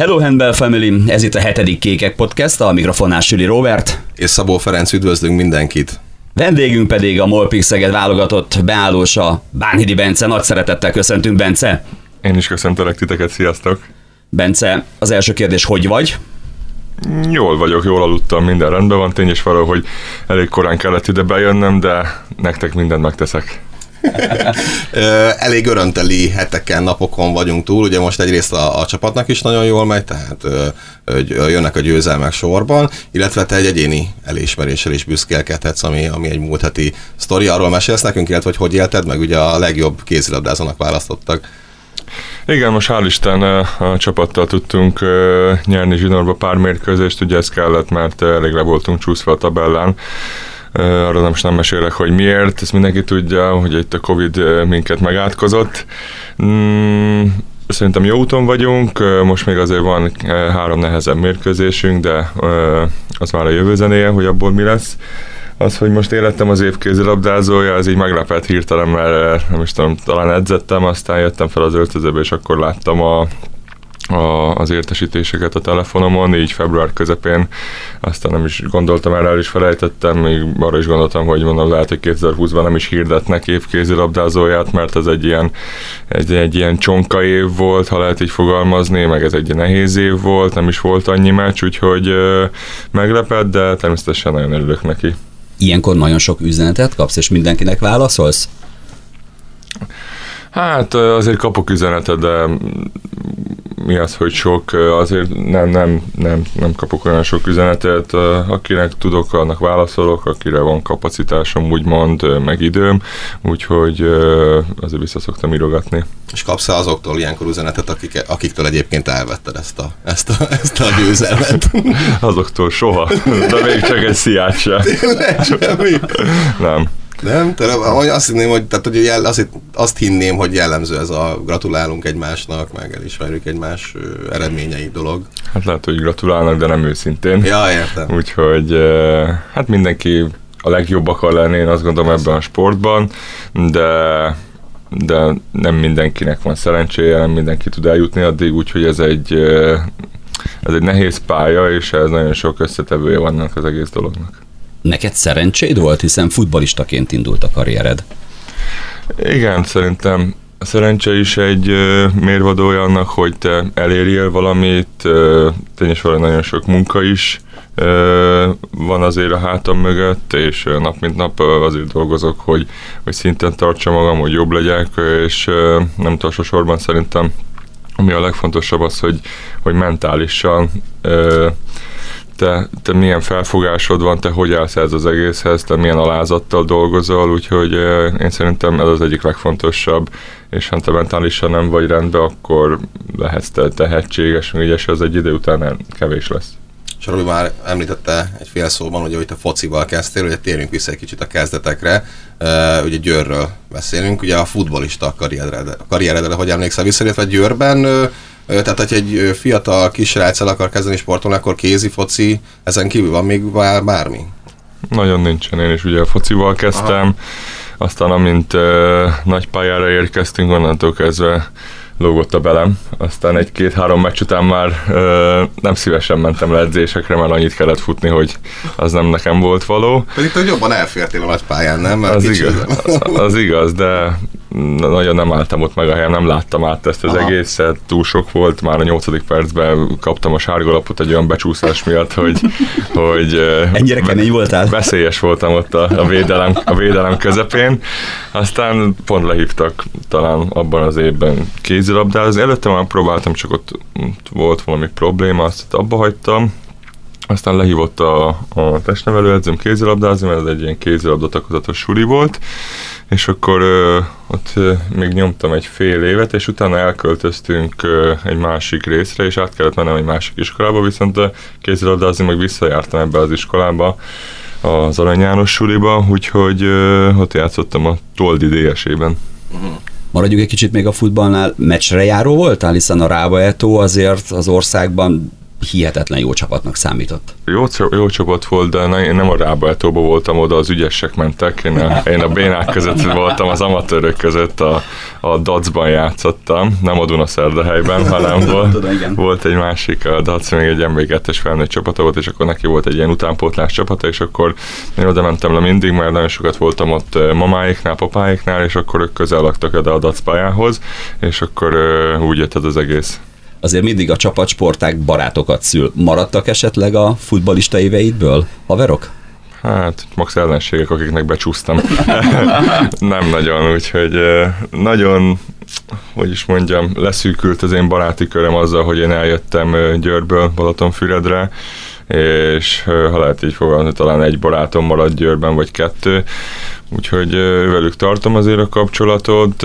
Hello Handbell Family, ez itt a hetedik Kékek Podcast, a mikrofonnál Süli Robert. És Szabó Ferenc, üdvözlünk mindenkit. Vendégünk pedig a Molpix Szeged válogatott beállósa Bánhidi Bence. Nagy szeretettel köszöntünk, Bence. Én is köszöntelek titeket, sziasztok! Bence, az első kérdés, hogy vagy? Jól vagyok, jól aludtam, minden rendben van. Tény is való, hogy elég korán kellett ide bejönnöm, de nektek mindent megteszek. Elég örömteli heteken, napokon vagyunk túl. Ugye most egyrészt a, a csapatnak is nagyon jól megy, tehát hogy jönnek a győzelmek sorban, illetve te egy egyéni elismeréssel is büszkélkedhetsz, ami, ami egy múlt heti sztori. Arról mesélsz nekünk, illetve hogy hogy élted meg, ugye a legjobb kézilabdázónak választottak. Igen, most hál' Isten a csapattal tudtunk nyerni zsinórba pár mérkőzést, ugye ez kellett, mert elég le voltunk csúszva a tabellán arra nem nem mesélek, hogy miért, ezt mindenki tudja, hogy itt a Covid minket megátkozott. Mm, szerintem jó úton vagyunk, most még azért van három nehezebb mérkőzésünk, de az már a jövő zenéje, hogy abból mi lesz. Az, hogy most életem az év kézilabdázója, ez így meglepett hirtelen, mert nem is tudom, talán edzettem, aztán jöttem fel az öltözőbe, és akkor láttam a a, az értesítéseket a telefonomon, így február közepén, aztán nem is gondoltam erre, el is felejtettem, még arra is gondoltam, hogy mondom, lehet, hogy 2020-ban nem is hirdetnek évkézilabdázóját, mert ez egy ilyen, egy, egy ilyen csonka év volt, ha lehet így fogalmazni, meg ez egy nehéz év volt, nem is volt annyi meccs, úgyhogy ö, meglepett, de természetesen nagyon örülök neki. Ilyenkor nagyon sok üzenetet kapsz, és mindenkinek válaszolsz? Hát azért kapok üzenetet, de mi az, hogy sok, azért nem, nem, nem, nem kapok olyan sok üzenetet, akinek tudok, annak válaszolok, akire van kapacitásom, úgymond, meg időm, úgyhogy azért vissza szoktam írogatni. És kapsz azoktól ilyenkor üzenetet, akik, akiktől egyébként elvetted ezt a, ezt a, ezt a győzelmet? azoktól soha, de még csak egy sziát sem. Nem. Nem? Tehát azt hinném, hogy, tehát, hogy jel, azt, azt hinném, hogy jellemző ez a gratulálunk egymásnak, meg elismerjük egymás eredményei dolog. Hát lehet, hogy gratulálnak, de nem őszintén. Ja, értem. Úgyhogy hát mindenki a legjobb akar lenni, én azt gondolom ebben a sportban, de de nem mindenkinek van szerencséje, nem mindenki tud eljutni addig, úgyhogy ez egy, ez egy nehéz pálya, és ez nagyon sok összetevője vannak az egész dolognak. Neked szerencséd volt, hiszen futbalistaként indult a karriered. Igen, szerintem a szerencse is egy mérvadója annak, hogy te elérjél valamit, tényleg nagyon sok munka is van azért a hátam mögött, és nap mint nap azért dolgozok, hogy, hogy szinten tartsa magam, hogy jobb legyek, és nem utolsó sorban szerintem ami a legfontosabb az, hogy, hogy mentálisan te, te milyen felfogásod van, te hogy állsz ez az egészhez, te milyen alázattal dolgozol, úgyhogy én szerintem ez az egyik legfontosabb, és ha te mentálisan nem vagy rendben, akkor lehetsz te tehetséges, ügyes, az egy idő után kevés lesz. És Robi már említette egy fél szóban, hogy itt a focival kezdtél, hogy térjünk vissza egy kicsit a kezdetekre. Uh, ugye Győrről beszélünk, ugye a futbolista karrieredre, karrieredre hogy emlékszel vissza, illetve Győrben uh, tehát, hogy egy fiatal kisrác el akar kezdeni sportolni, akkor kézi, foci, ezen kívül van még bármi? Nagyon nincsen, én is ugye a focival kezdtem, Aha. aztán amint uh, nagy pályára érkeztünk, onnantól kezdve lógott a belem. Aztán egy-két-három meccs után már ö, nem szívesen mentem le edzésekre, mert annyit kellett futni, hogy az nem nekem volt való. Pedig te jobban elfértél a nagy pályán, nem? Mert az, igaz, az igaz, de nagyon nem álltam ott meg a helyen, nem láttam át ezt az Aha. egészet, túl sok volt, már a nyolcadik percben kaptam a sárgalapot egy olyan becsúszás miatt, hogy, hogy Ennyire kemény voltál? Veszélyes voltam ott a, a, védelem, a védelem közepén, aztán pont lehívtak talán abban az évben kézilabdázni, előtte már próbáltam, csak ott, volt valami probléma, azt abba hagytam, aztán lehívott a, a testnevelőedzőm kézilabdázni, mert ez egy ilyen kézilabda takozatos suli volt, és akkor ö, ott ö, még nyomtam egy fél évet, és utána elköltöztünk ö, egy másik részre, és át kellett mennem egy másik iskolába, viszont kézilabdázni meg visszajártam ebbe az iskolába, az Arany János suliba, úgyhogy ö, ott játszottam a Toldi DS-ében. Uh-huh. Maradjuk egy kicsit még a futballnál, meccsre járó voltál, hiszen a Rába Eto azért az országban hihetetlen jó csapatnak számított. Jó, jó csapat volt, de ne, én nem a Rábeltóba voltam, oda az ügyesek mentek. Én a, én a bénák között voltam, az amatőrök között a, a Dacban játszottam, nem a Dunaszerdahelyben, hanem volt, volt egy másik, a Dac még egy MB2-es felnőtt csapata volt, és akkor neki volt egy ilyen utánpótlás csapata, és akkor én oda mentem le mindig, mert nagyon sokat voltam ott mamáiknál, papáiknál, és akkor ők közel laktak oda a Dac pályához, és akkor úgy jött ez az egész azért mindig a csapatsporták barátokat szül. Maradtak esetleg a futbalista éveidből haverok? Hát, max ellenségek, akiknek becsúsztam. nem nagyon, úgyhogy nagyon, hogy is mondjam, leszűkült az én baráti körem azzal, hogy én eljöttem Győrből Balatonfüredre, és ha lehet így fogalmazni, talán egy barátom maradt Győrben, vagy kettő, úgyhogy velük tartom azért a kapcsolatot,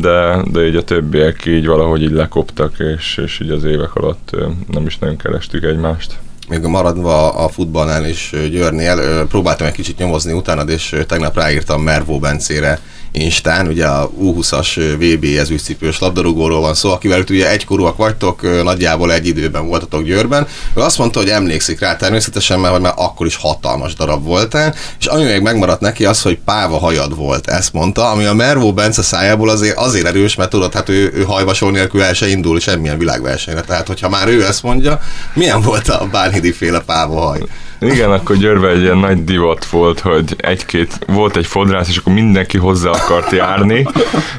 de, de így a többiek így valahogy így lekoptak, és, és így az évek alatt nem is nagyon kerestük egymást. Még maradva a futballnál és Győrnél, próbáltam egy kicsit nyomozni utána, és tegnap ráírtam Mervó Bencére Instán, ugye a U20-as VB ezüstcipős labdarúgóról van szó, akivel ugye egykorúak vagytok, nagyjából egy időben voltatok Győrben. Ő azt mondta, hogy emlékszik rá természetesen, mert hogy már akkor is hatalmas darab voltál, és ami még megmaradt neki az, hogy páva hajad volt, ezt mondta, ami a Mervó Bence szájából azért, azért erős, mert tudod, hát ő, ő hajvasol nélkül el se indul semmilyen világversenyre. Tehát, hogyha már ő ezt mondja, milyen volt a Bánhidi féle páva haj? Igen, akkor Győrbe egy ilyen nagy divat volt, hogy egy-két, volt egy fodrász, és akkor mindenki hozzá akart járni,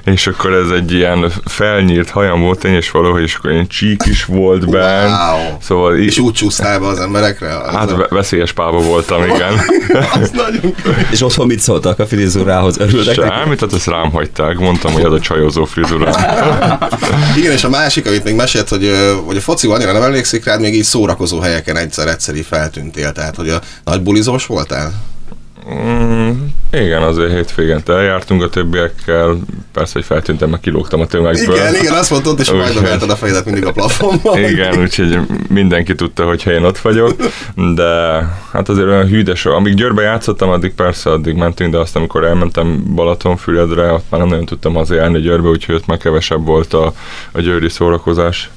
és akkor ez egy ilyen felnyírt hajam volt, én és valahogy, és akkor ilyen csík is volt benne. Wow. Szóval és úgy csúsztál be az emberekre? Az hát a... veszélyes pába voltam, igen. És otthon mit szóltak a frizurához? Örültek Semmit, hát ezt rám hagyták. Mondtam, hogy ez a csajozó frizura. igen, és a másik, amit még mesélt, hogy, hogy a foci annyira nem emlékszik rád, még így szórakozó helyeken egyszer-egyszer feltűntél. Tehát tehát, hogy a nagy bulizós voltál? Mm, igen, azért hétvégente eljártunk a többiekkel, persze, hogy feltűntem, meg kilógtam a tömegből. Igen, igen, azt mondtad, és majd a fejedet mindig a plafonban. Igen, úgyhogy mindenki tudta, hogy én ott vagyok, de hát azért olyan hűdes, amíg Győrbe játszottam, addig persze, addig mentünk, de azt amikor elmentem Balatonfüredre, ott már nem nagyon tudtam azért járni Győrbe, úgyhogy ott már kevesebb volt a, a győri szórakozás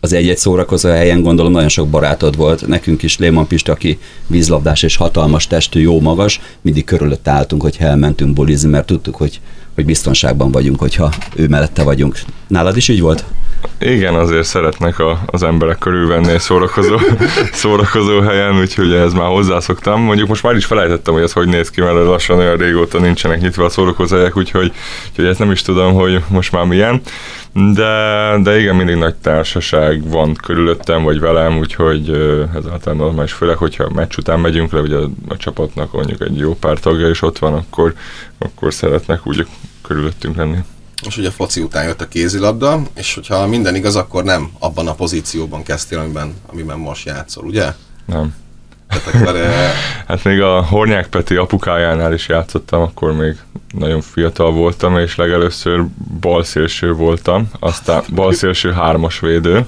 az egy-egy szórakozó helyen gondolom nagyon sok barátod volt, nekünk is Léman Pista, aki vízlabdás és hatalmas testű, jó magas, mindig körülött álltunk, hogy elmentünk bulizni, mert tudtuk, hogy, hogy biztonságban vagyunk, hogyha ő mellette vagyunk. Nálad is így volt? Igen, azért szeretnek a, az emberek körülvenni egy szórakozó, szórakozó helyen, úgyhogy ez már hozzászoktam. Mondjuk most már is felejtettem, hogy ez hogy néz ki, mert lassan olyan régóta nincsenek nyitva a szórakozó helyek, úgyhogy, úgyhogy ezt nem is tudom, hogy most már milyen. De, de igen, mindig nagy társaság van körülöttem, vagy velem, úgyhogy ez általában is főleg, hogyha meccs után megyünk le, ugye a, a csapatnak mondjuk egy jó pár tagja is ott van, akkor, akkor szeretnek úgy körülöttünk lenni. És ugye a foci után jött a kézilabda, és hogyha minden igaz, akkor nem abban a pozícióban kezdtél, amiben, amiben most játszol, ugye? Nem. E... hát még a Hornyák Peti apukájánál is játszottam, akkor még nagyon fiatal voltam, és legelőször balszélső voltam, aztán balszélső hármas védő.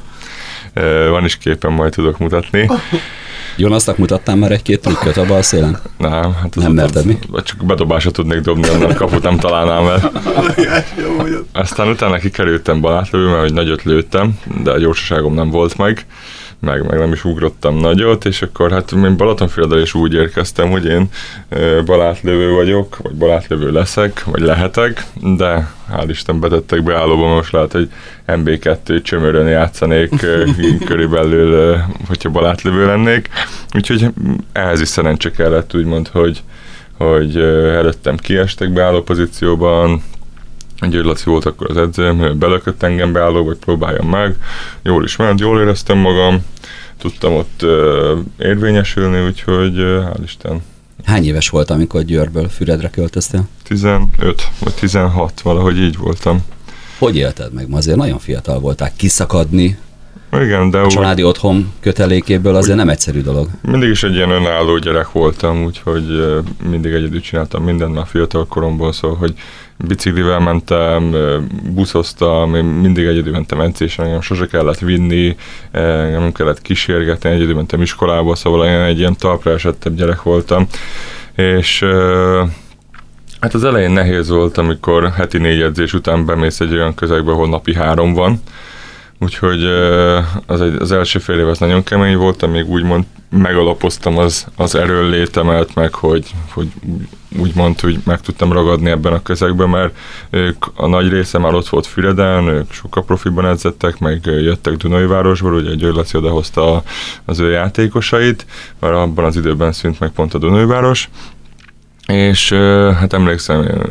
Van is képen, majd tudok mutatni. Jonasznak mutattál már egy-két trükköt a bal szélen? Nem, hát nem merted mi? Csak bedobásra tudnék dobni, annak kaput nem találnám el. Aztán utána kikerültem balátlövő, mert hogy nagyot lőttem, de a gyorsaságom nem volt meg meg, meg nem is ugrottam nagyot, és akkor hát én Balatonfüredre is úgy érkeztem, hogy én balátlövő vagyok, vagy balátlövő leszek, vagy lehetek, de hál' Isten betettek beállóba, most lehet, hogy MB2 csömörön játszanék körülbelül, hogyha balátlövő lennék. Úgyhogy ehhez is szerencse kellett, úgymond, hogy, hogy előttem kiestek beálló pozícióban, Győr Laci volt akkor az edzőm, belökött engem beálló, vagy próbáljam meg. Jól is ment, jól éreztem magam, tudtam ott érvényesülni, úgyhogy hál' Isten. Hány éves volt, amikor Győrből Füredre költöztél? 15 vagy 16, valahogy így voltam. Hogy élted meg? Ma azért nagyon fiatal voltál. Kiszakadni igen, de a családi úgy, otthon kötelékéből azért nem egyszerű dolog. Mindig is egy ilyen önálló gyerek voltam, úgyhogy mindig egyedül csináltam mindent a fiatal koromból, szóval, hogy biciklivel mentem, buszoztam, én mindig egyedül mentem edzésre, engem sose kellett vinni, nem kellett kísérgetni, egyedül mentem iskolába, szóval én egy ilyen talpra esettebb gyerek voltam. És hát az elején nehéz volt, amikor heti négy edzés után bemész egy olyan közegbe, ahol napi három van, úgyhogy az, egy, az első fél év az nagyon kemény volt, amíg úgymond megalapoztam az, az erőnlétemet, meg hogy, hogy úgymond, hogy meg tudtam ragadni ebben a közegben, mert ők a nagy része már ott volt Füreden, ők sokkal profiban edzettek, meg jöttek Dunai városból, ugye György Laci odahozta az ő játékosait, mert abban az időben szűnt meg pont a Dunai város, és hát emlékszem,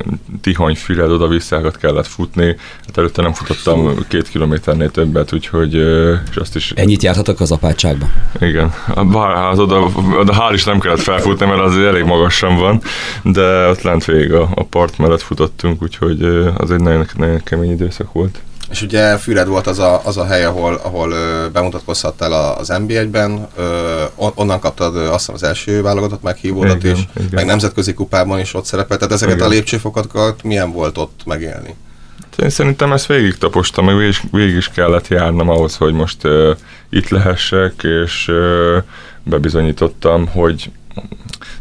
Tihany Füred oda-visszákat kellett futni, hát előtte nem futottam két kilométernél többet, úgyhogy és azt is... Ennyit járhatok az apátságban? Igen, bár oda, oda hál' is nem kellett felfutni, mert az elég magasan van, de ott lent végig a, a part mellett futottunk, úgyhogy az egy nagyon, nagyon kemény időszak volt. És ugye Füred volt az a, az a hely, ahol, ahol bemutatkozhattál az NB1-ben, onnan kaptad azt hiszem az első válogatott meghívódat is, igen. meg nemzetközi kupában is ott szerepelt. Tehát ezeket igen. a lépcsőfokat milyen volt ott megélni? Én szerintem ezt végig tapostam, meg végig, végig is kellett járnom ahhoz, hogy most uh, itt lehessek, és uh, bebizonyítottam, hogy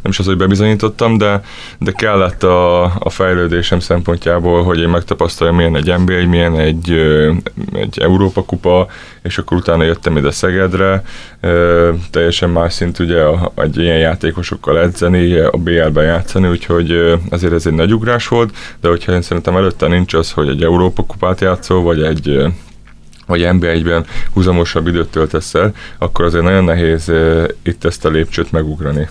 nem is az, hogy bebizonyítottam, de, de kellett a, a fejlődésem szempontjából, hogy én megtapasztaljam, milyen egy NBA, milyen egy, egy Európa kupa, és akkor utána jöttem ide Szegedre, teljesen más szint ugye egy ilyen játékosokkal edzeni, a BL-ben játszani, úgyhogy azért ez egy nagy ugrás volt, de hogyha én szerintem előtte nincs az, hogy egy Európa kupát játszol, vagy egy vagy NB1-ben húzamosabb időt töltesz el, akkor azért nagyon nehéz itt ezt a lépcsőt megugrani.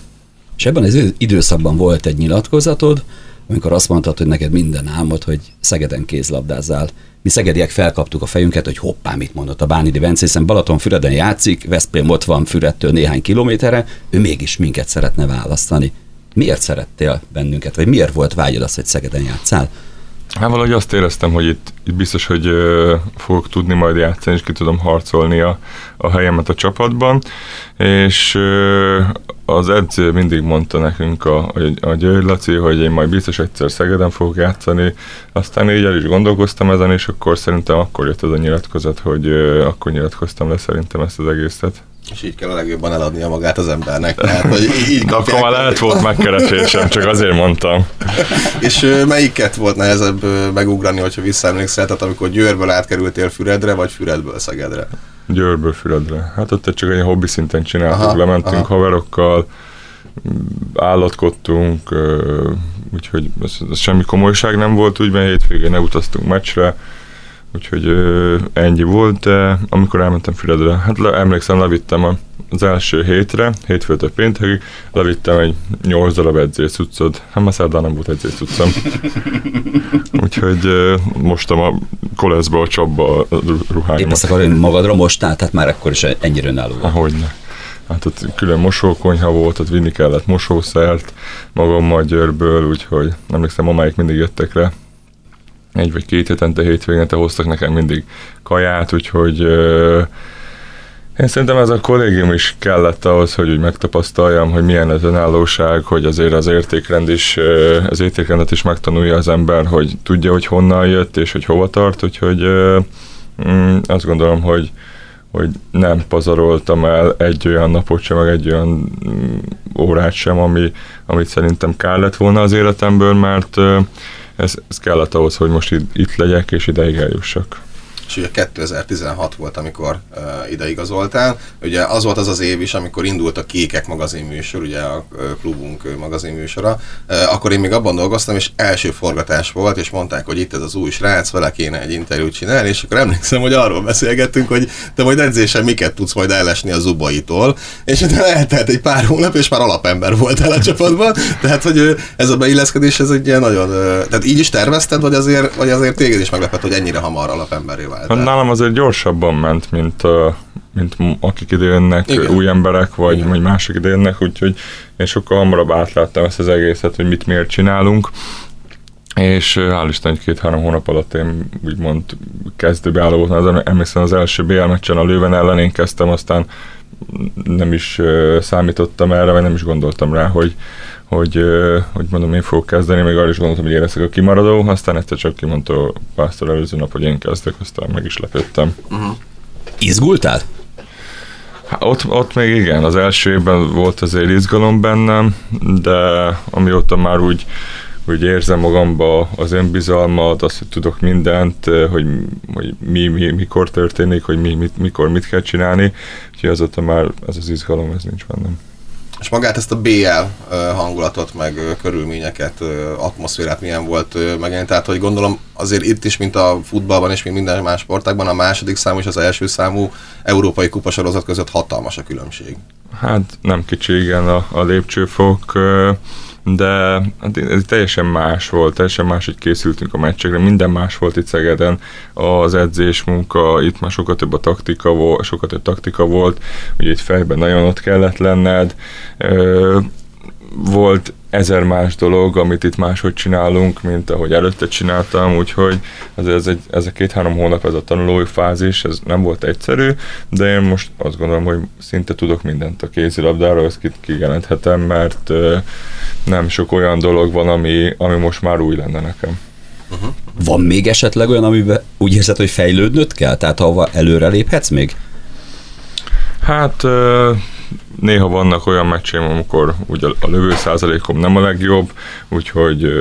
És ebben az időszakban volt egy nyilatkozatod, amikor azt mondtad, hogy neked minden álmod, hogy Szegeden kézlabdázzál. Mi szegediek felkaptuk a fejünket, hogy hoppá, mit mondott a Bánidi Bence, hiszen Balaton-Füreden játszik, Veszprém ott van Fürettől néhány kilométerre, ő mégis minket szeretne választani. Miért szerettél bennünket, vagy miért volt vágyad az, hogy Szegeden játszál? Hát valahogy azt éreztem, hogy itt, itt biztos, hogy ö, fogok tudni majd játszani, és ki tudom harcolni a, a helyemet a csapatban, és ö, az edző mindig mondta nekünk a, a, a György Laci, hogy én majd biztos egyszer Szegeden fogok játszani, aztán így el is gondolkoztam ezen, és akkor szerintem akkor jött az a nyilatkozat, hogy ö, akkor nyilatkoztam le szerintem ezt az egészet. És így kell a legjobban eladnia magát az embernek. Tehát, hogy így, így akkor már lehet volt megkeresésem, csak azért mondtam. és melyiket volt nehezebb megugrani, hogyha visszaemlékszel, tehát amikor Győrből átkerültél Füredre, vagy Füredből Szegedre? Győrből Füredre. Hát ott csak egy hobbi szinten csináltuk, aha, lementünk aha. haverokkal, állatkodtunk, úgyhogy ez, ez semmi komolyság nem volt, úgy, mert hétvégén ne utaztunk meccsre, úgyhogy ö, ennyi volt, de amikor elmentem Füredre, hát le, emlékszem, levittem a, az első hétre, hétfőtől péntekig, levittem egy nyolc darab edzészuccot, hát már szerdán nem volt edzészuccom. úgyhogy ö, mostam a koleszba, a csapba a ruháimat. Épp azt akarom, magadra mostál, tehát már akkor is ennyire önálló. Ahogyne. Hát ott külön mosókonyha volt, ott vinni kellett mosószert magammal Győrből, úgyhogy emlékszem, mamáik mindig jöttek le, egy vagy két hetente hétvégente hoztak nekem mindig kaját, úgyhogy uh, én szerintem ez a kollégium is kellett ahhoz, hogy úgy megtapasztaljam, hogy milyen az önállóság, hogy azért az értékrend is, az értékrendet is megtanulja az ember, hogy tudja, hogy honnan jött és hogy hova tart, úgyhogy mm, azt gondolom, hogy hogy nem pazaroltam el egy olyan napot sem, meg egy olyan mm, órát sem, ami, amit szerintem kellett volna az életemből, mert ez, ez kellett ahhoz, hogy most itt, itt legyek és ideig eljussak és ugye 2016 volt, amikor uh, ideigazoltál. Ugye az volt az az év is, amikor indult a Kékek magazinműsor, ugye a klubunk magazinműsora. Uh, akkor én még abban dolgoztam, és első forgatás volt, és mondták, hogy itt ez az új srác, vele kéne egy interjút csinálni, és akkor emlékszem, hogy arról beszélgettünk, hogy te majd edzésen miket tudsz majd ellesni a zubaitól, és eltelt egy pár hónap, és már alapember voltál a csapatban, tehát hogy ez a beilleszkedés, ez egy ilyen nagyon, tehát így is tervezted, vagy azért, vagy azért téged is meglepett, hogy ennyire hamar alapemberé vált? Váltál. Nálam azért gyorsabban ment, mint, mint akik ide jönnek, Igen. új emberek, vagy, vagy mások ide jönnek, úgyhogy én sokkal hamarabb átláttam ezt az egészet, hogy mit miért csinálunk, és hál' Isten, egy két-három hónap alatt én úgymond kezdőbeálló voltam, emlékszem az első BL meccsen a Lőven ellen én kezdtem, aztán nem is számítottam erre, vagy nem is gondoltam rá, hogy, hogy, hogy mondom, én fogok kezdeni, még arra is gondoltam, hogy én leszek a kimaradó, aztán egyszer csak kimondta a pásztor előző nap, hogy én kezdek, aztán meg is lepődtem. Uh-huh. Izgultál? Hát ott, ott még igen, az első évben volt azért izgalom bennem, de amióta már úgy hogy érzem magamba az önbizalmat, azt, hogy tudok mindent, hogy, hogy mi, mi, mikor történik, hogy mi, mit, mikor mit kell csinálni, úgyhogy azóta már ez az izgalom, ez nincs bennem. És magát ezt a BL hangulatot, meg körülményeket, atmoszférát milyen volt megélni? Tehát, hogy gondolom azért itt is, mint a futballban és mint minden más sportákban, a második számú és az első számú európai kupasorozat között hatalmas a különbség. Hát nem kicsi, igen, a, a lépcsőfok de hát ez teljesen más volt, teljesen más, hogy készültünk a meccsekre, minden más volt itt Szegeden, az edzés munka, itt már sokkal több a taktika volt, sokkal több taktika volt, ugye itt fejben nagyon ott kellett lenned, volt ezer más dolog, amit itt máshogy csinálunk, mint ahogy előtte csináltam, úgyhogy ez, ez, egy, ez a két-három hónap, ez a tanulói fázis, ez nem volt egyszerű, de én most azt gondolom, hogy szinte tudok mindent a kézilabdáról, ezt kijelenthetem, mert nem sok olyan dolog van, ami, ami most már új lenne nekem. Uh-huh. Van még esetleg olyan, amiben úgy érzed, hogy fejlődnöd kell? Tehát ahova előre léphetsz még? Hát néha vannak olyan meccseim, amikor ugye a lövő százalékom nem a legjobb, úgyhogy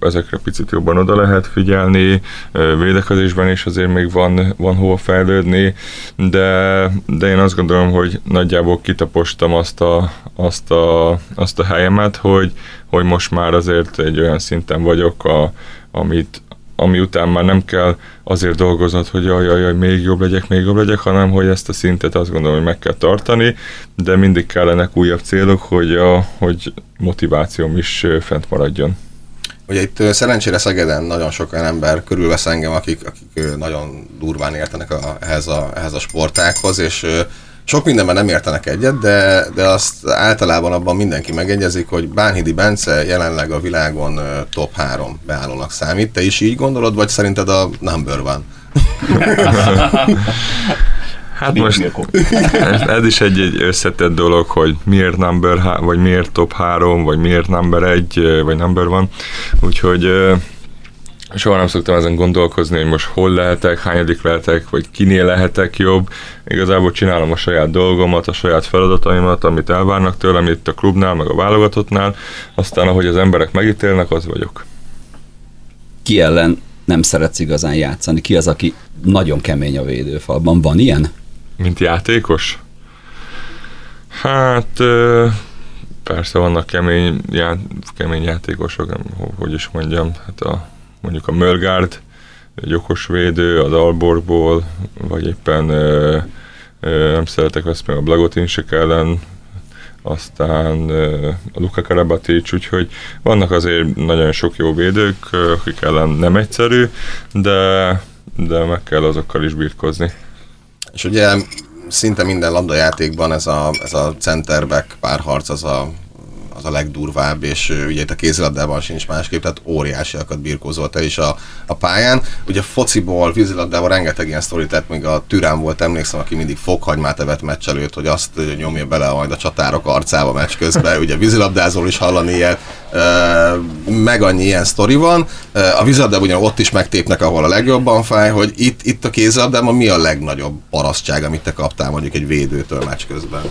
ezekre picit jobban oda lehet figyelni, védekezésben is azért még van, van hova fejlődni, de, de én azt gondolom, hogy nagyjából kitapostam azt a, azt a, azt a helyemet, hogy, hogy most már azért egy olyan szinten vagyok, a, amit, ami után már nem kell azért dolgoznod, hogy jaj, jaj, jaj, még jobb legyek, még jobb legyek, hanem hogy ezt a szintet azt gondolom, hogy meg kell tartani, de mindig kellenek újabb célok, hogy, a, hogy motivációm is fent maradjon. Ugye itt szerencsére Szegeden nagyon sok olyan ember körülvesz engem, akik, akik nagyon durván értenek a, ehhez, a, ehhez a sportákhoz, és sok mindenben nem értenek egyet, de, de azt általában abban mindenki megegyezik, hogy Bánhidi Bence jelenleg a világon top 3 beállónak számít. Te is így gondolod, vagy szerinted a number van? Hát most ez, ez is egy, egy összetett dolog, hogy miért number, vagy miért top 3, vagy miért number 1, vagy number van. Úgyhogy soha nem szoktam ezen gondolkozni, hogy most hol lehetek, hányadik lehetek, vagy kinél lehetek jobb. Igazából csinálom a saját dolgomat, a saját feladataimat, amit elvárnak tőlem itt a klubnál, meg a válogatottnál, aztán ahogy az emberek megítélnek, az vagyok. Ki ellen nem szeretsz igazán játszani? Ki az, aki nagyon kemény a védőfalban? Van ilyen? Mint játékos? Hát persze vannak kemény, já, kemény játékosok, hogy is mondjam, hát a mondjuk a Mölgárd, egy okos védő az Alborgból, vagy éppen ö, ö, nem szeretek veszni a Blagotinsek ellen, aztán ö, a Luka Karabatic, úgyhogy vannak azért nagyon sok jó védők, akik ellen nem egyszerű, de, de meg kell azokkal is birkozni. És ugye szinte minden labdajátékban ez a, ez a centerback párharc az a az a legdurvább, és ugye itt a kézilabdában sincs másképp, tehát óriásiakat birkózolt el is a, a pályán. Ugye fociból, vízilabdában rengeteg ilyen sztori, tehát még a Türán volt, emlékszem, aki mindig fokhagymát evett meccs előtt, hogy azt nyomja bele majd a csatárok arcába meccs közben. Ugye vízilabdázól is hallani ilyet, meg annyi ilyen sztori van. A vízilabdában ugyan ott is megtépnek, ahol a legjobban fáj, hogy itt, itt a kézilabdában mi a legnagyobb parasztság, amit te kaptál mondjuk egy védőtől meccs közben?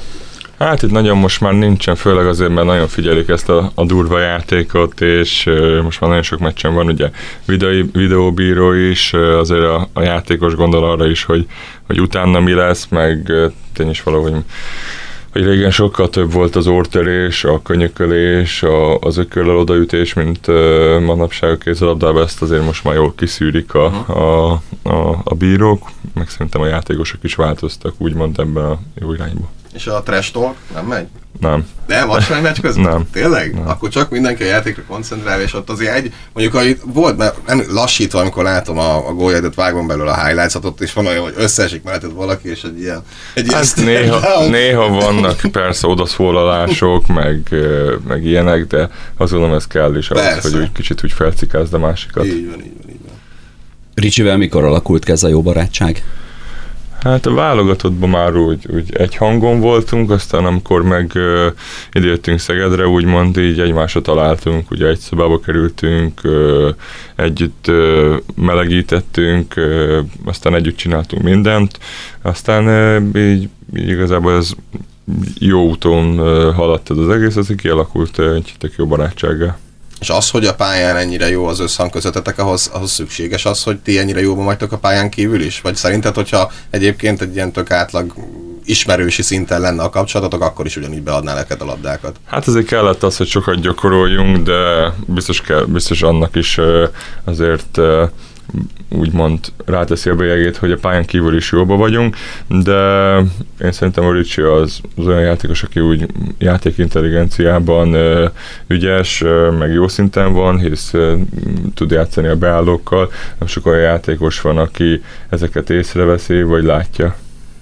Hát itt nagyon most már nincsen, főleg azért, mert nagyon figyelik ezt a, a durva játékot, és uh, most már nagyon sok meccsen van ugye videó, videóbíró is, uh, azért a, a játékos gondol arra is, hogy, hogy utána mi lesz, meg uh, tény is valahogy hogy régen sokkal több volt az ortörés, a könyökölés, a, az ököllel odaütés, mint uh, manapság a kézilabdában, ezt azért most már jól kiszűrik a, a, a, a bírók, meg szerintem a játékosok is változtak úgymond ebben a jó irányba. És a trash talk nem megy? Nem. Nem, vacsányi meccs közben? Nem. Tényleg? Nem. Akkor csak mindenki a játékra koncentrál, és ott azért egy, mondjuk ahogy volt, mert nem, lassítva, amikor látom a, a góljaidat, vágom belőle a highlights ott is van olyan, hogy összeesik melletted valaki, és egy ilyen... Egy hát ilyen néha, néha, vannak persze odaszólalások, meg, meg ilyenek, de azt gondolom ez kell is ahhoz, hogy úgy kicsit úgy felcikázd a másikat. Így van, így van, így van. Ricsivel mikor alakult ki ez a jó barátság? Hát a válogatottban már úgy, úgy egy hangon voltunk, aztán amikor meg uh, idejöttünk Szegedre, úgymond így egymásra találtunk, ugye egy szobába kerültünk, uh, együtt uh, melegítettünk, uh, aztán együtt csináltunk mindent, aztán uh, így, így igazából ez jó úton uh, haladt ez az egész, az kialakult egy tök jó barátsággá. És az, hogy a pályán ennyire jó az összhang közöttetek, ahhoz, ahhoz szükséges az, hogy ti ennyire jóban vagytok a pályán kívül is? Vagy szerinted, hogyha egyébként egy ilyen tök átlag ismerősi szinten lenne a kapcsolatotok, akkor is ugyanígy beadná neked a labdákat? Hát azért kellett az, hogy sokat gyakoroljunk, de biztos, kell, biztos annak is azért úgymond ráteszi a bélyegét, hogy a pályán kívül is jóba vagyunk, de én szerintem a Ricsi az, az olyan játékos, aki úgy játékintelligenciában ügyes, meg jó szinten van, hisz tud játszani a beállókkal, nem sok olyan játékos van, aki ezeket észreveszi, vagy látja.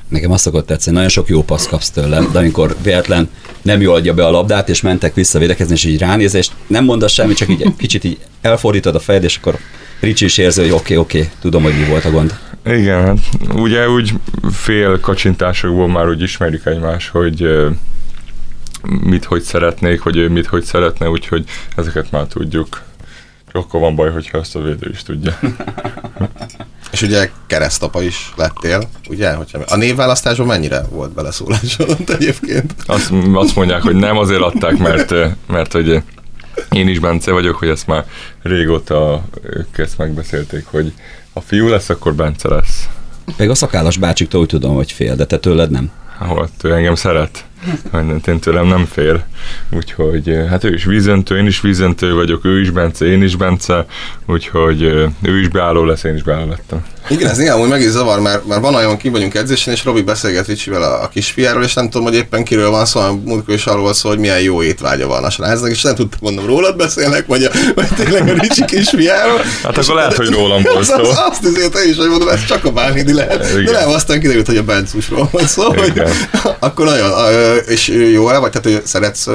Nekem azt szokott tetszeni, nagyon sok jó passz kapsz tőle, de amikor véletlen nem jól adja be a labdát, és mentek vissza védekezni, és így ránéz, nem mondasz semmit, csak így kicsit így elfordítod a fejed, és akkor Ricsi is érzi, hogy oké, okay, oké, okay, tudom, hogy mi volt a gond. Igen, hát ugye úgy fél kacsintásokból már úgy ismerjük egymást, hogy mit hogy szeretnék, hogy ő mit hogy szeretne, úgyhogy ezeket már tudjuk. Csak akkor van baj, hogyha ezt a védő is tudja. És ugye keresztapa is lettél, ugye? Hogyha a névválasztásban mennyire volt beleszólásod egyébként? Azt, azt mondják, hogy nem azért adták, mert, mert hogy én is Bence vagyok, hogy ezt már régóta ők ezt megbeszélték, hogy ha fiú lesz, akkor Bence lesz. Még a szakállas bácsiktól úgy tudom, hogy fél, de te tőled nem. Ahol ő engem szeret. Én tőlem nem fél. Úgyhogy hát ő is vízöntő, én is vízöntő vagyok, ő is Bence, én is Bence, úgyhogy ő is beálló lesz, én is beálló lettem. Igen, ez néha úgy meg is zavar, mert, mert van olyan, ki vagyunk edzésen, és Robi beszélget Ricsivel a, a kisfiáról, és nem tudom, hogy éppen kiről van szó, hanem múltkor is arról szó, hogy milyen jó étvágya van a srácnak, és nem tudtam mondom, rólad beszélnek, vagy, a, vagy tényleg a Ricsi kisfiáról. Hát akkor lehet, hogy rólam volt szó. Az, azt azért is, hogy mondom, ez csak a Bánhidi lehet. Igen. De nem, aztán kiderült, hogy a Bencusról van szó, hogy akkor nagyon, és jó el vagy, tehát hogy szeretsz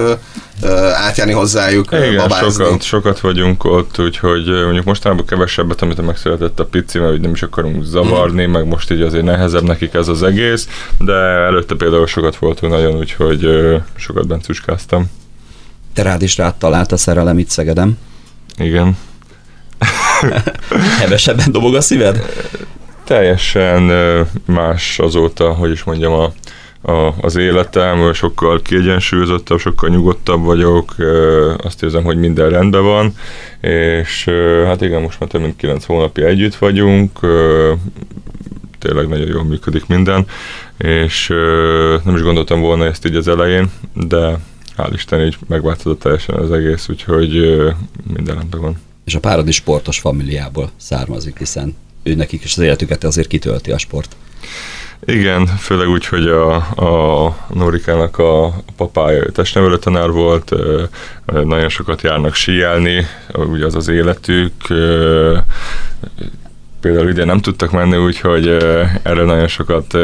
átjárni hozzájuk, Igen, babázni. sokat, sokat vagyunk ott, úgyhogy mondjuk mostanában kevesebbet, amit megszületett a pici, mert nem is akarunk zavarni, mm. meg most így azért nehezebb nekik ez az egész, de előtte például sokat voltunk nagyon, úgyhogy sokat bencuskáztam. Te rád is rád talált a szerelem itt Szegedem. Igen. Hevesebben dobog a szíved? Teljesen más azóta, hogy is mondjam, a, a, az életem, sokkal kiegyensúlyozottabb, sokkal nyugodtabb vagyok, azt érzem, hogy minden rendben van, és hát igen, most már több mint 9 hónapja együtt vagyunk, tényleg nagyon jól működik minden, és nem is gondoltam volna ezt így az elején, de hál' Isten így megváltozott teljesen az egész, úgyhogy minden rendben van. És a párad is sportos familiából származik, hiszen ő nekik is az életüket azért kitölti a sport. Igen, főleg úgy, hogy a, a Norikának a papája testnevelő tanár volt, nagyon sokat járnak síelni, ugye az az életük, például ide nem tudtak menni, úgyhogy erről nagyon sokat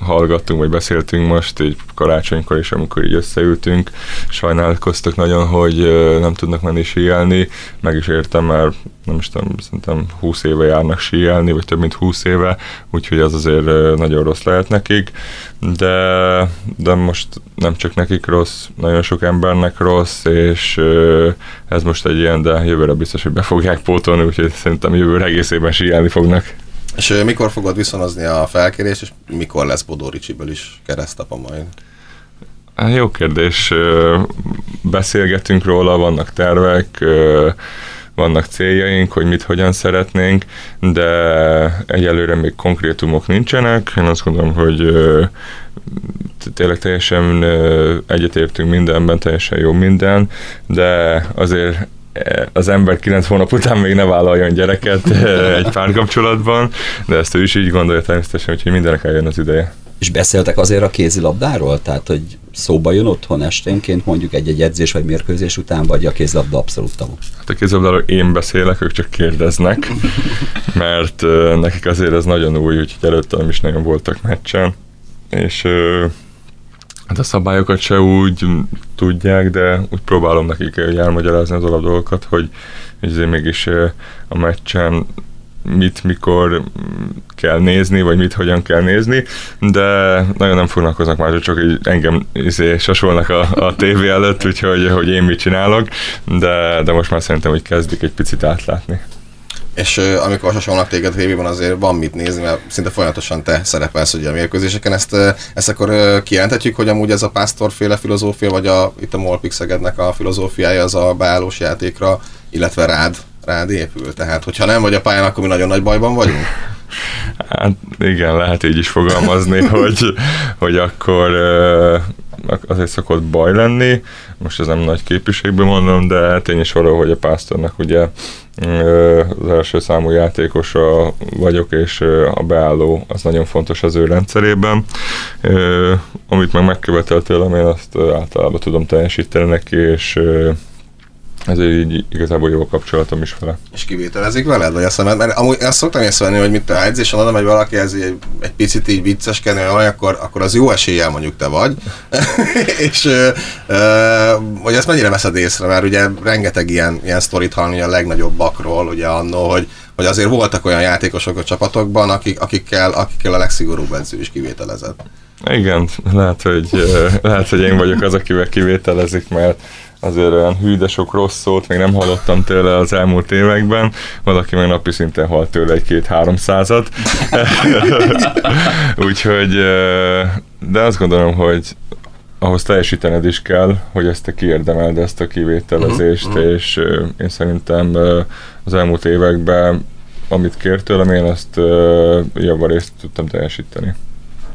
hallgattunk, vagy beszéltünk most, így karácsonykor is, amikor így összeültünk. Sajnálkoztak nagyon, hogy nem tudnak menni síelni, meg is értem, mert nem is tudom, szerintem 20 éve járnak síelni, vagy több mint 20 éve, úgyhogy az azért nagyon rossz lehet nekik, de, de most nem csak nekik rossz, nagyon sok embernek rossz, és ez most egy ilyen, de jövőre biztos, hogy be fogják pótolni, úgyhogy szerintem jövőre egészében síelni fognak. És mikor fogod viszonozni a felkérést, és mikor lesz Bodó Ricsiből is keresztapa majd? Hát jó kérdés. Beszélgetünk róla, vannak tervek, vannak céljaink, hogy mit hogyan szeretnénk, de egyelőre még konkrétumok nincsenek. Én azt gondolom, hogy tényleg teljesen egyetértünk mindenben, teljesen jó minden, de azért az ember 9 hónap után még ne vállaljon gyereket egy párkapcsolatban, de ezt ő is így gondolja természetesen, hogy mindenek eljön az ideje. És beszéltek azért a kézilabdáról? Tehát, hogy szóba jön otthon esténként, mondjuk egy-egy edzés vagy mérkőzés után, vagy a kézilabda abszolút tabu? Hát a kézilabdáról én beszélek, ők csak kérdeznek, mert nekik azért ez nagyon új, úgyhogy előtte nem is nagyon voltak meccsen, és hát a szabályokat se úgy tudják, de úgy próbálom nekik elmagyarázni az alapdolgokat, hogy azért mégis a meccsen mit, mikor kell nézni, vagy mit, hogyan kell nézni, de nagyon nem foglalkoznak már, csak így engem izé, sasolnak a, a tévé előtt, úgyhogy hogy én mit csinálok, de, de most már szerintem, hogy kezdik egy picit átlátni. És uh, amikor hasonlnak téged tévében, azért van mit nézni, mert szinte folyamatosan te szerepelsz ugye a mérkőzéseken. Ezt, uh, ezt akkor uh, kijelenthetjük, hogy amúgy ez a pásztorféle filozófia, vagy a, itt a Molpix Szegednek a filozófiája az a beállós játékra illetve rád, rád épül. Tehát, hogyha nem vagy a pályán, akkor mi nagyon nagy bajban vagyunk? Hát igen, lehet így is fogalmazni, hogy, hogy akkor azért szokott baj lenni, most ez nem nagy képviségből mondom, de tény is való, hogy a pásztornak ugye az első számú játékosa vagyok, és a beálló az nagyon fontos az ő rendszerében. Amit meg megkövetelt tőlem, én azt általában tudom teljesíteni neki, és ezért így igazából jó a kapcsolatom is vele. És kivételezik veled, vagy azt mondod, mert amúgy azt szoktam észrevenni, hogy mit a edzésen oda megy valaki, ez egy, egy picit így vicceskedni, vagy akkor, akkor az jó eséllyel mondjuk te vagy. és hogy ezt mennyire veszed észre, mert ugye rengeteg ilyen, ilyen sztorit hallani a legnagyobbakról, ugye annó, hogy, hogy azért voltak olyan játékosok a csapatokban, akik, akikkel, akikkel a legszigorúbb edző is kivételezett. Igen, lehet hogy, lehet, hogy én vagyok az, akivel kivételezik, mert azért olyan hű, de sok rossz szót még nem hallottam tőle az elmúlt években. Valaki meg napi szinten hall tőle egy-két háromszázat. Úgyhogy, de azt gondolom, hogy ahhoz teljesítened is kell, hogy ezt te kiérdemeld, ezt a kivételezést, uh-huh, és én szerintem az elmúlt években, amit kért tőlem, én azt javarészt tudtam teljesíteni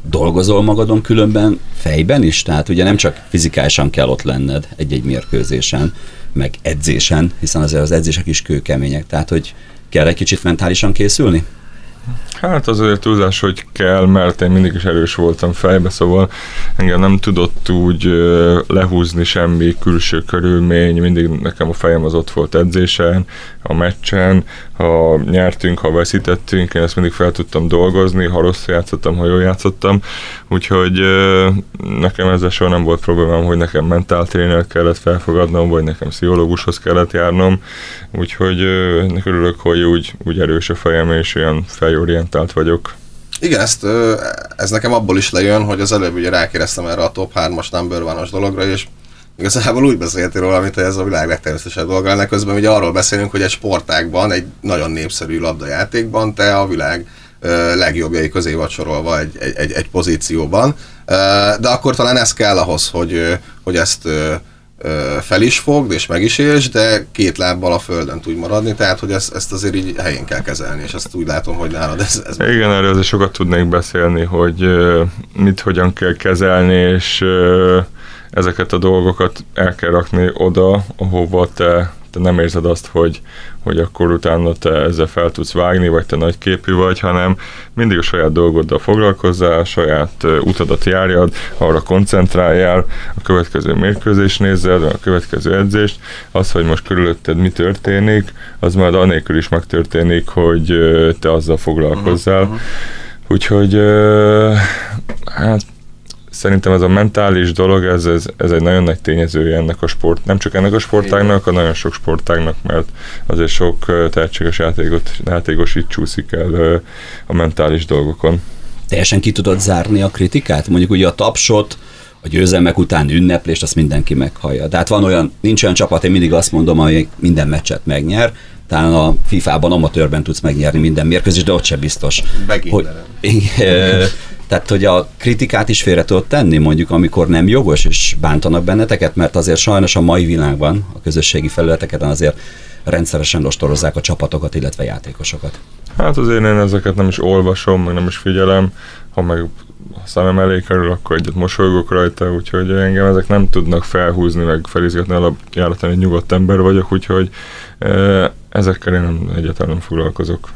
dolgozol magadon különben fejben is? Tehát ugye nem csak fizikálisan kell ott lenned egy-egy mérkőzésen, meg edzésen, hiszen azért az edzések is kőkemények, tehát hogy kell egy kicsit mentálisan készülni? Hát azért túlzás, hogy kell, mert én mindig is erős voltam fejbe, szóval engem nem tudott úgy lehúzni semmi külső körülmény, mindig nekem a fejem az ott volt edzésen, a meccsen, ha nyertünk, ha veszítettünk, én ezt mindig fel tudtam dolgozni, ha rosszul játszottam, ha jól játszottam, úgyhogy nekem ezzel soha nem volt problémám, hogy nekem mentáltréner kellett felfogadnom, vagy nekem pszichológushoz kellett járnom, úgyhogy örülök, hogy úgy, úgy erős a fejem, és olyan fejorientált vagyok. Igen, ezt, ez nekem abból is lejön, hogy az előbb ugye rákérdeztem erre a top 3-as number one dologra, és Igazából úgy beszéltél róla, mint hogy ez a világ legtermészetesebb dolga. Ennek közben ugye arról beszélünk, hogy egy sportágban, egy nagyon népszerű labdajátékban te a világ legjobbjai közé vacsorolva egy, egy, egy, egy pozícióban. De akkor talán ez kell ahhoz, hogy, hogy ezt fel is fogd, és meg is élsz, de két lábbal a földön tudj maradni, tehát hogy ezt, ezt azért így helyén kell kezelni, és ezt úgy látom, hogy nálad ez... ez Igen, erről azért sokat tudnék beszélni, hogy mit hogyan kell kezelni, és ezeket a dolgokat el kell rakni oda, ahova te, te nem érzed azt, hogy, hogy akkor utána te ezzel fel tudsz vágni, vagy te nagy képű vagy, hanem mindig a saját dolgoddal foglalkozzál, a saját utadat járjad, arra koncentráljál, a következő mérkőzés nézed, a következő edzést, az, hogy most körülötted mi történik, az majd anélkül is megtörténik, hogy te azzal foglalkozzál. Uh-huh. Úgyhogy hát szerintem ez a mentális dolog, ez, ez, ez egy nagyon nagy tényezője ennek a sport, nem csak ennek a sportágnak, hanem nagyon sok sportágnak, mert azért sok tehetséges játékot, játékos itt csúszik el a mentális dolgokon. Teljesen ki tudod zárni a kritikát? Mondjuk ugye a tapsot, a győzelmek után ünneplést, azt mindenki meghallja. Tehát van olyan, nincs olyan csapat, én mindig azt mondom, hogy minden meccset megnyer, talán a FIFA-ban amatőrben tudsz megnyerni minden mérkőzést, de ott sem biztos. Hogy, tehát, hogy a kritikát is félre tudod tenni, mondjuk, amikor nem jogos, és bántanak benneteket, mert azért sajnos a mai világban, a közösségi felületeken azért rendszeresen ostorozzák a csapatokat, illetve játékosokat. Hát azért én ezeket nem is olvasom, meg nem is figyelem, ha meg a szemem elé kerül, akkor egyet mosolygok rajta, úgyhogy engem ezek nem tudnak felhúzni, meg felizgatni, alapjáraton egy nyugodt ember vagyok, úgyhogy e, ezekkel én nem, egyáltalán nem foglalkozok.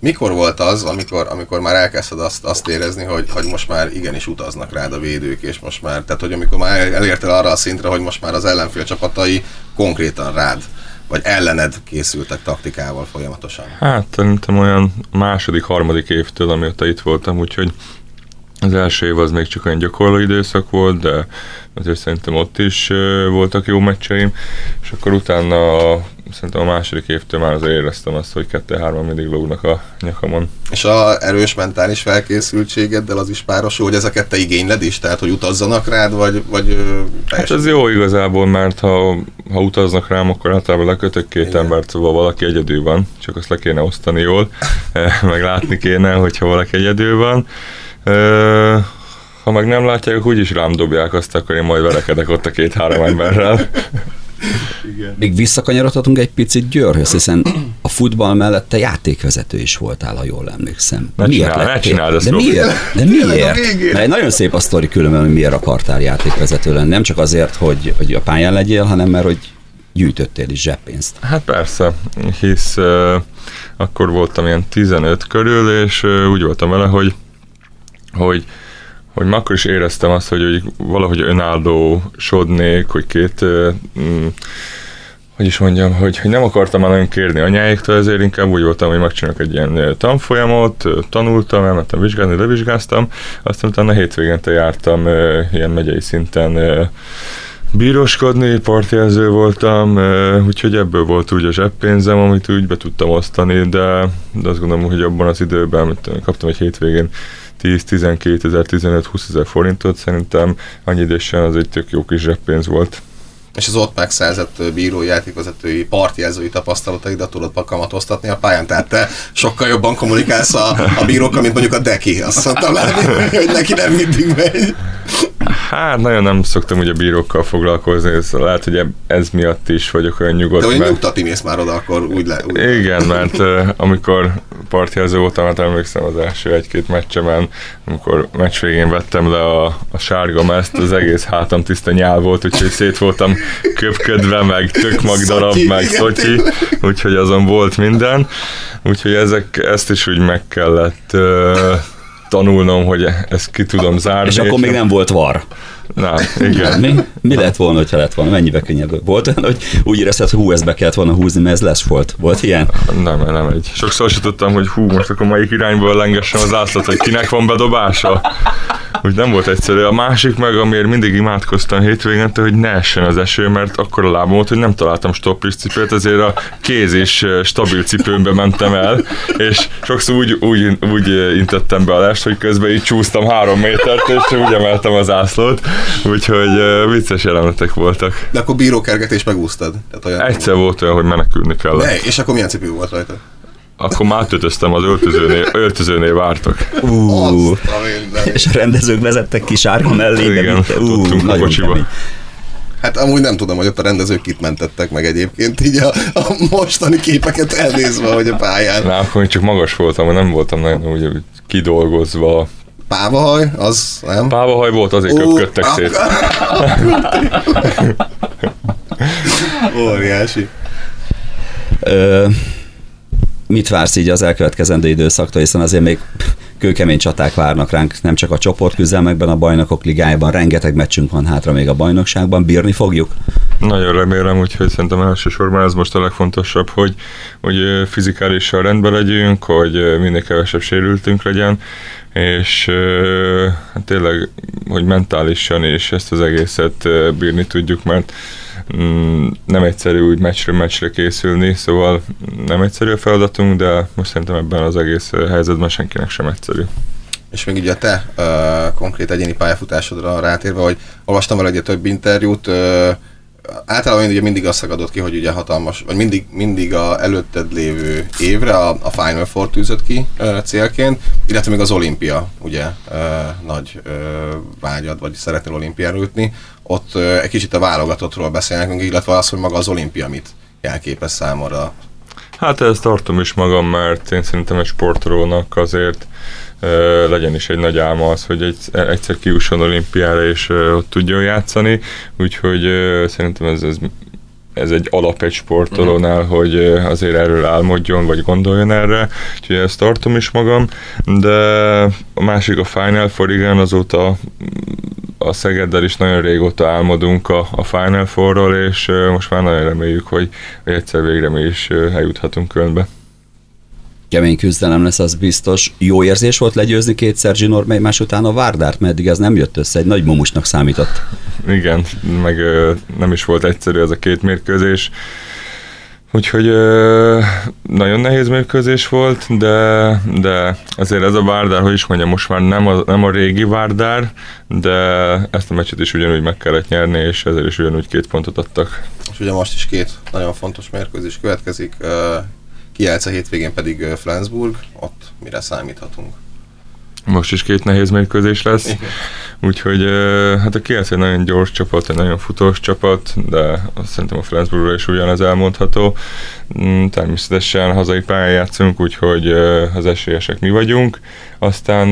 Mikor volt az, amikor, amikor már elkezdted azt, azt érezni, hogy, hogy most már igenis utaznak rád a védők, és most már, tehát hogy amikor már elértél arra a szintre, hogy most már az ellenfél csapatai konkrétan rád, vagy ellened készültek taktikával folyamatosan? Hát szerintem olyan második, harmadik évtől, amióta itt voltam, úgyhogy az első év az még csak olyan gyakorló időszak volt, de azért szerintem ott is voltak jó meccseim, és akkor utána szerintem a második évtől már azért éreztem azt, hogy kettő-hárman mindig lógnak a nyakamon. És a erős mentális felkészültségeddel az is párosul, hogy ezeket te igényled is, tehát hogy utazzanak rád, vagy, vagy Hát ez jó igazából, mert ha, ha utaznak rám, akkor általában lekötök két Igen. embert, szóval valaki egyedül van, csak azt le kéne osztani jól, meg látni kéne, hogyha valaki egyedül van ha meg nem látják, úgyis rám dobják azt, akkor én majd verekedek ott a két-három emberrel. Igen. Még visszakanyarodhatunk egy picit Győrhöz, hiszen a futball mellett te játékvezető is voltál, ha jól emlékszem. Ne miért csinál, ne csináld ezt, De miért? De miért? Mert nagyon szép a sztori különben, hogy miért akartál játékvezető lenni. Nem csak azért, hogy, hogy a pályán legyél, hanem mert hogy gyűjtöttél is zseppénzt. Hát persze, hisz uh, akkor voltam ilyen 15 körül, és uh, úgy voltam vele, hogy, hogy hogy már akkor is éreztem azt, hogy, hogy valahogy önálló sodnék, hogy két uh, hogy is mondjam, hogy, hogy nem akartam már nagyon kérni anyáiktól, ezért inkább úgy voltam, hogy megcsinálok egy ilyen tanfolyamot, tanultam, elmentem vizsgálni, levizsgáztam, aztán utána hétvégente jártam ilyen megyei szinten bíroskodni, partjelző voltam, úgyhogy ebből volt úgy a zseppénzem, amit úgy be tudtam osztani, de, de azt gondolom, hogy abban az időben kaptam egy hétvégén 10-12 ezer, 15-20 ezer forintot, szerintem annyi idősen az egy tök jó kis zseppénz volt és az ott megszerzett bírói játékvezetői partjelzői tapasztalataidat tudod kamatoztatni a pályán. Tehát te sokkal jobban kommunikálsz a, a bírókkal, mint mondjuk a Deki. Azt szoktam látni, hogy neki nem mindig megy. Hát nagyon nem szoktam ugye bírókkal foglalkozni, ez lehet, hogy ez miatt is vagyok olyan nyugodt. De hogy mert... nyugtati mész már oda, akkor úgy le. Úgy Igen, mert amikor partjelző voltam, hát emlékszem az első egy-két meccsemen, amikor meccs végén vettem le a, a sárga mezt, az egész hátam tiszta nyál volt, úgyhogy szét voltam köpködve, meg tök magdarab, meg szotyi, úgyhogy azon volt minden. Úgyhogy ezek, ezt is úgy meg kellett uh, tanulnom, hogy ezt ki tudom zárni. És akkor még nem volt var. Na, igen. Mi, mi lett volna, ha lett volna? Mennyibe könnyebb volt olyan, hogy úgy érezted, hogy hú, ezt be kellett volna húzni, mert ez lesz volt. Volt ilyen? Nem, nem egy. Sokszor se tudtam, hogy hú, most akkor melyik irányból lengessem az ászlót, hogy kinek van bedobása. Úgy nem volt egyszerű. A másik meg, amiért mindig imádkoztam hétvégente, hogy ne essen az eső, mert akkor a lábam volt, hogy nem találtam stopplis cipőt, ezért a kéz és stabil cipőmbe mentem el, és sokszor úgy, úgy, úgy intettem be a lest, hogy közben így csúsztam három métert, és úgy emeltem az ászlót, úgyhogy vicces jelenetek voltak. De akkor bírókergetés megúsztad? Tehát olyan Egyszer volt olyan, hogy menekülni kellett. Ne, és akkor milyen cipő volt rajta? Akkor már átöltöztem az öltözőnél, öltözőnél vártak. Uh, és a rendezők vezettek ki sárga mellé, Igen, de uh, a kocsiba. Kemény. Hát amúgy nem tudom, hogy ott a rendezők kit mentettek meg egyébként, így a, a mostani képeket elnézve, hogy a pályán. Na, akkor csak magas voltam, nem voltam nagyon úgy kidolgozva. Pávahaj, az nem? Pávahaj volt, azért uh, köpködtek szét. Óriási mit vársz így az elkövetkezendő időszaktól, hiszen azért még kőkemény csaták várnak ránk, nem csak a csoportküzdelmekben, a bajnokok ligájában, rengeteg meccsünk van hátra még a bajnokságban, bírni fogjuk? Nagyon remélem, úgyhogy szerintem elsősorban ez most a legfontosabb, hogy, hogy fizikálisan rendben legyünk, hogy minél kevesebb sérültünk legyen, és hát tényleg, hogy mentálisan is ezt az egészet bírni tudjuk, mert Mm, nem egyszerű úgy meccsről meccsre készülni, szóval nem egyszerű a feladatunk, de most szerintem ebben az egész helyzetben senkinek sem egyszerű. És még ugye te uh, konkrét egyéni pályafutásodra rátérve, hogy olvastam vele egy több interjút, uh, általában ugye mindig azt szagadott ki, hogy ugye hatalmas, vagy mindig, mindig a előtted lévő évre a, a Final Four tűzött ki uh, célként, illetve még az olimpia, ugye uh, nagy uh, vágyad, vagy szeretnél olimpiára jutni ott egy kicsit a válogatottról beszélnek, illetve az, hogy maga az olimpia mit jelképez számomra. Hát ezt tartom is magam, mert én szerintem egy sportolónak azért legyen is egy nagy álma az, hogy egy, egyszer kiusson olimpiára és ott tudjon játszani, úgyhogy szerintem ez, ez ez egy alap egy sportolónál, uh-huh. hogy azért erről álmodjon, vagy gondoljon erre, úgyhogy ezt tartom is magam, de a másik a Final Four, igen, azóta a Szegeddel is nagyon régóta álmodunk a, a Final Four-ról, és most már nagyon reméljük, hogy, hogy egyszer végre mi is eljuthatunk önbe. Kemény küzdelem lesz, az biztos. Jó érzés volt legyőzni kétszer Zsinor más után a Várdárt, mert eddig ez nem jött össze, egy nagy momusnak számított. Igen, meg nem is volt egyszerű ez a két mérkőzés. Úgyhogy nagyon nehéz mérkőzés volt, de, de azért ez a Várdár, hogy is mondjam, most már nem a, nem a régi Várdár, de ezt a meccset is ugyanúgy meg kellett nyerni, és ezért is ugyanúgy két pontot adtak. És ugye most is két nagyon fontos mérkőzés következik, Kielce hétvégén pedig Flensburg, ott mire számíthatunk? most is két nehéz mérkőzés lesz, úgyhogy hát a Kielce egy nagyon gyors csapat, egy nagyon futós csapat, de azt szerintem a Flensburgról is ugyanez elmondható. Mm, természetesen hazai pályán játszunk, úgyhogy az esélyesek mi vagyunk, aztán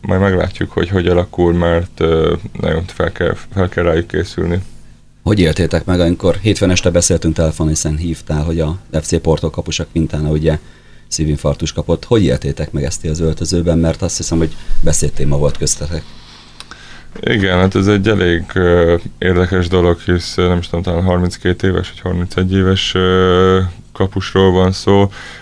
majd meglátjuk, hogy hogy alakul, mert nagyon fel kell, fel kell rájuk készülni. Hogy éltétek meg, amikor hétfőn este beszéltünk telefonon, hiszen hívtál, hogy a FC Porto kapusak Quintana ugye szívinfarktus kapott. Hogy éltétek meg ezt az öltözőben, mert azt hiszem, hogy beszédtéma volt köztetek. Igen, hát ez egy elég uh, érdekes dolog, hisz nem is tudom, talán 32 éves vagy 31 éves uh, kapusról van szó.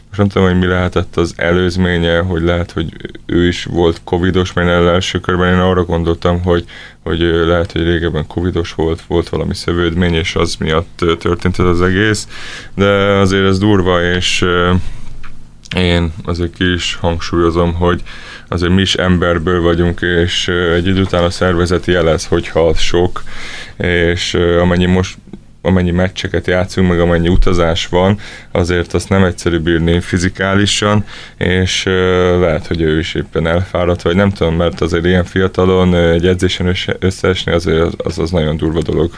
Most nem tudom, hogy mi lehetett az előzménye, hogy lehet, hogy ő is volt covidos, mert el első körben én arra gondoltam, hogy, hogy lehet, hogy régebben covidos volt, volt valami szövődmény, és az miatt történt ez az egész, de azért ez durva, és én azért ki is hangsúlyozom, hogy azért mi is emberből vagyunk, és egy idő után a szervezet jelez, hogyha az sok, és amennyi most amennyi meccseket játszunk, meg amennyi utazás van, azért azt nem egyszerű bírni fizikálisan, és lehet, hogy ő is éppen elfáradt, vagy nem tudom, mert azért ilyen fiatalon egy edzésen összeesni, azért az, az nagyon durva dolog.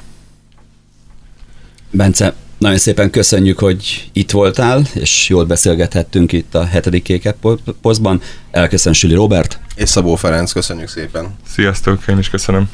Bence, nagyon szépen köszönjük, hogy itt voltál, és jól beszélgethettünk itt a hetedik kéket posztban. Elköszön Süli Robert. És Szabó Ferenc, köszönjük szépen. Sziasztok, én is köszönöm.